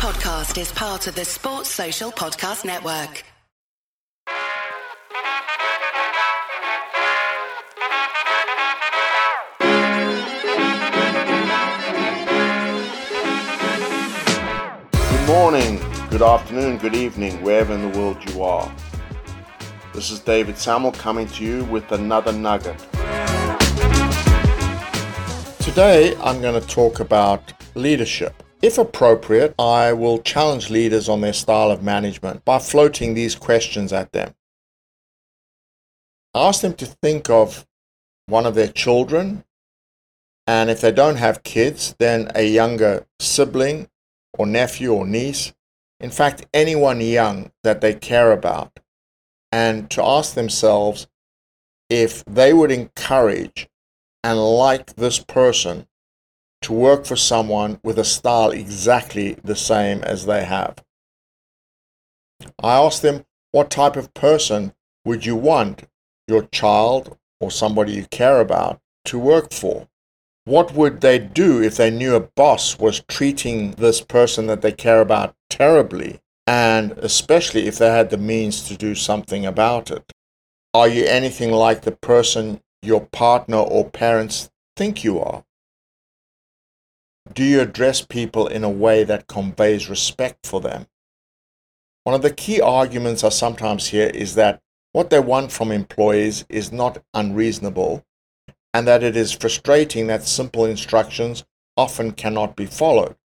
podcast is part of the Sports Social Podcast Network. Good morning, good afternoon, good evening, wherever in the world you are. This is David Samuel coming to you with another nugget. Today I'm going to talk about leadership. If appropriate, I will challenge leaders on their style of management by floating these questions at them. Ask them to think of one of their children, and if they don't have kids, then a younger sibling or nephew or niece, in fact, anyone young that they care about, and to ask themselves if they would encourage and like this person to work for someone with a style exactly the same as they have. I asked them, what type of person would you want your child or somebody you care about to work for? What would they do if they knew a boss was treating this person that they care about terribly, and especially if they had the means to do something about it? Are you anything like the person your partner or parents think you are? Do you address people in a way that conveys respect for them? One of the key arguments I sometimes hear is that what they want from employees is not unreasonable and that it is frustrating that simple instructions often cannot be followed.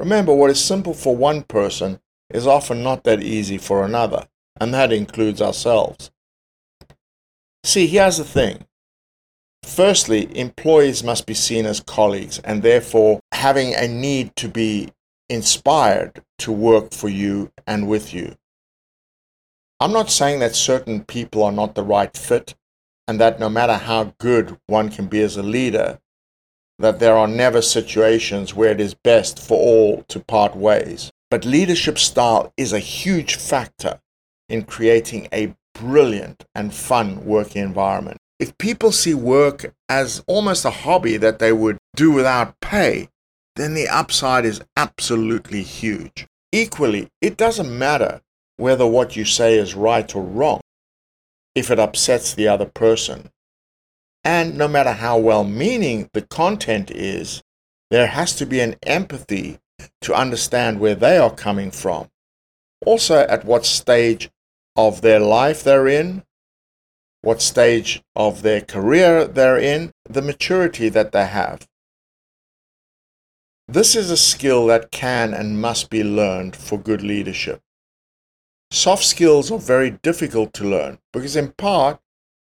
Remember, what is simple for one person is often not that easy for another, and that includes ourselves. See, here's the thing Firstly, employees must be seen as colleagues and therefore having a need to be inspired to work for you and with you. I'm not saying that certain people are not the right fit and that no matter how good one can be as a leader, that there are never situations where it is best for all to part ways. But leadership style is a huge factor in creating a brilliant and fun working environment. If people see work as almost a hobby that they would do without pay, then the upside is absolutely huge. Equally, it doesn't matter whether what you say is right or wrong if it upsets the other person. And no matter how well meaning the content is, there has to be an empathy to understand where they are coming from. Also, at what stage of their life they're in, what stage of their career they're in, the maturity that they have. This is a skill that can and must be learned for good leadership. Soft skills are very difficult to learn because, in part,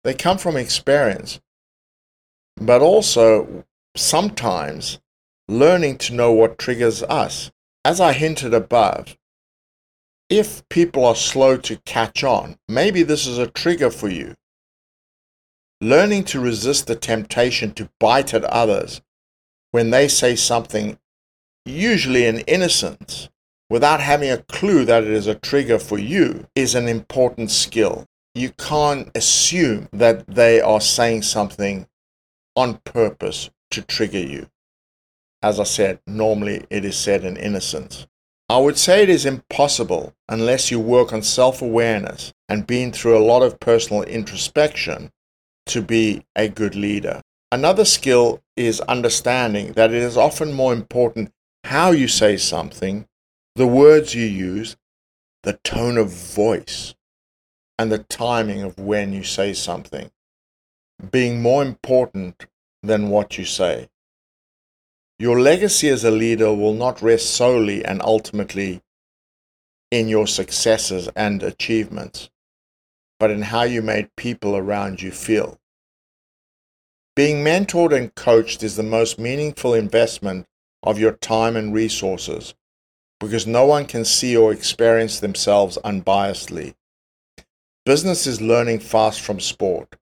they come from experience, but also sometimes learning to know what triggers us. As I hinted above, if people are slow to catch on, maybe this is a trigger for you. Learning to resist the temptation to bite at others when they say something, usually in innocence, without having a clue that it is a trigger for you, is an important skill. You can't assume that they are saying something on purpose to trigger you. As I said, normally it is said in innocence. I would say it is impossible unless you work on self awareness and been through a lot of personal introspection to be a good leader. Another skill is understanding that it is often more important how you say something, the words you use, the tone of voice, and the timing of when you say something being more important than what you say. Your legacy as a leader will not rest solely and ultimately in your successes and achievements but in how you made people around you feel. Being mentored and coached is the most meaningful investment of your time and resources because no one can see or experience themselves unbiasedly. Business is learning fast from sport,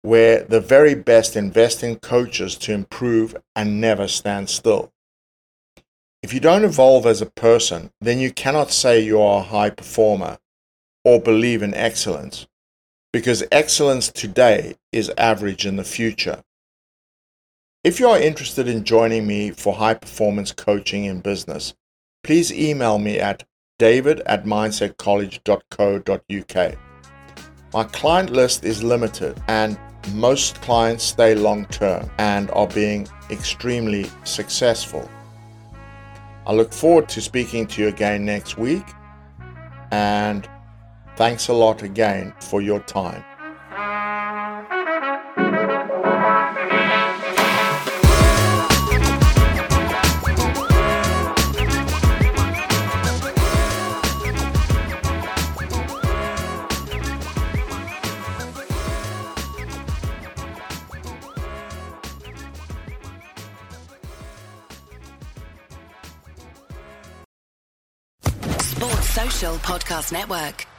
where the very best invest in coaches to improve and never stand still. If you don't evolve as a person, then you cannot say you are a high performer or believe in excellence, because excellence today is average in the future. If you are interested in joining me for high performance coaching in business, please email me at david at mindsetcollege.co.uk. My client list is limited and most clients stay long term and are being extremely successful. I look forward to speaking to you again next week and thanks a lot again for your time. Podcast Network.